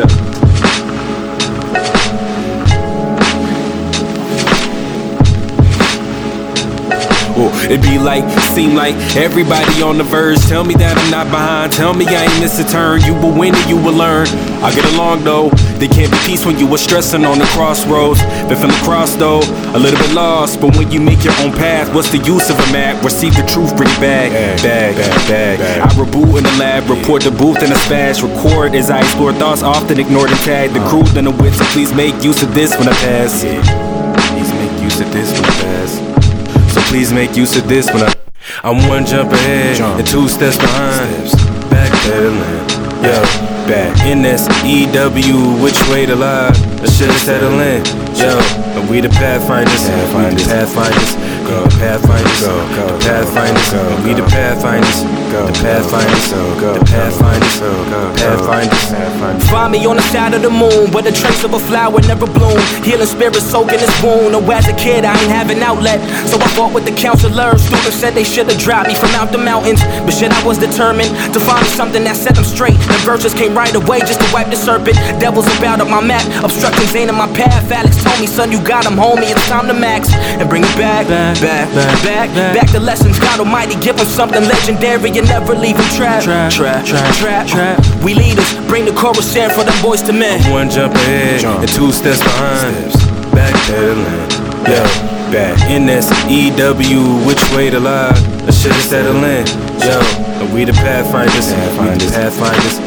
Yeah. It be like, seem like everybody on the verge. Tell me that I'm not behind. Tell me I ain't miss a turn. You will win and you will learn. I get along though. There can't be peace when you were stressing on the crossroads. Been from the cross though, a little bit lost. But when you make your own path, what's the use of a map? Receive the truth, bring it back. Bag, bag, bag. I reboot in the lab, report the booth in a smash. Record as I explore thoughts, often ignored and tagged. The crew, then the wit, so please make use of this when I pass. Please make use of this when I pass. Please make use of this when I. I'm one jump ahead Jump. and two steps behind. Steps. Backpedaling, yo, back in this EW, which way to lie? I should've settled in, yo. And we the pathfinders, Pathfinders. we the pathfinders, go, the pathfinders, Go, go, the pathfinders, go, and we the pathfinders, Go, the go, pathfinders, go, go, the pathfinders, go, go, the pathfinders. Pathfinders. Find me on the side of the moon, where the trace of a flower never bloomed. Healing spirits soaking this wound. Oh, as a kid, I ain't have an outlet, so I fought with the counselors. Students said they should have dropped me from out the mountains, but shit, I was determined to find me something that set them straight. The verses came right away just to wipe the serpent. Devils about up my map, obstructions ain't in my path. Alex told me, son, you got 'em, homie. It's time to max and bring it back, back, back, back, back, back, to lessons. God Almighty, give give 'em something legendary and never leave 'em trapped. Trap, trap, trap, trap, trap. We leaders, bring the chorus in for them boys to men. One jump ahead Jump. and two steps behind. Steps. Backpedaling, yo, back in this EW, which way to lie? I should've settled in, yo. And we the pathfinders, we the Pathfinders. pathfinders,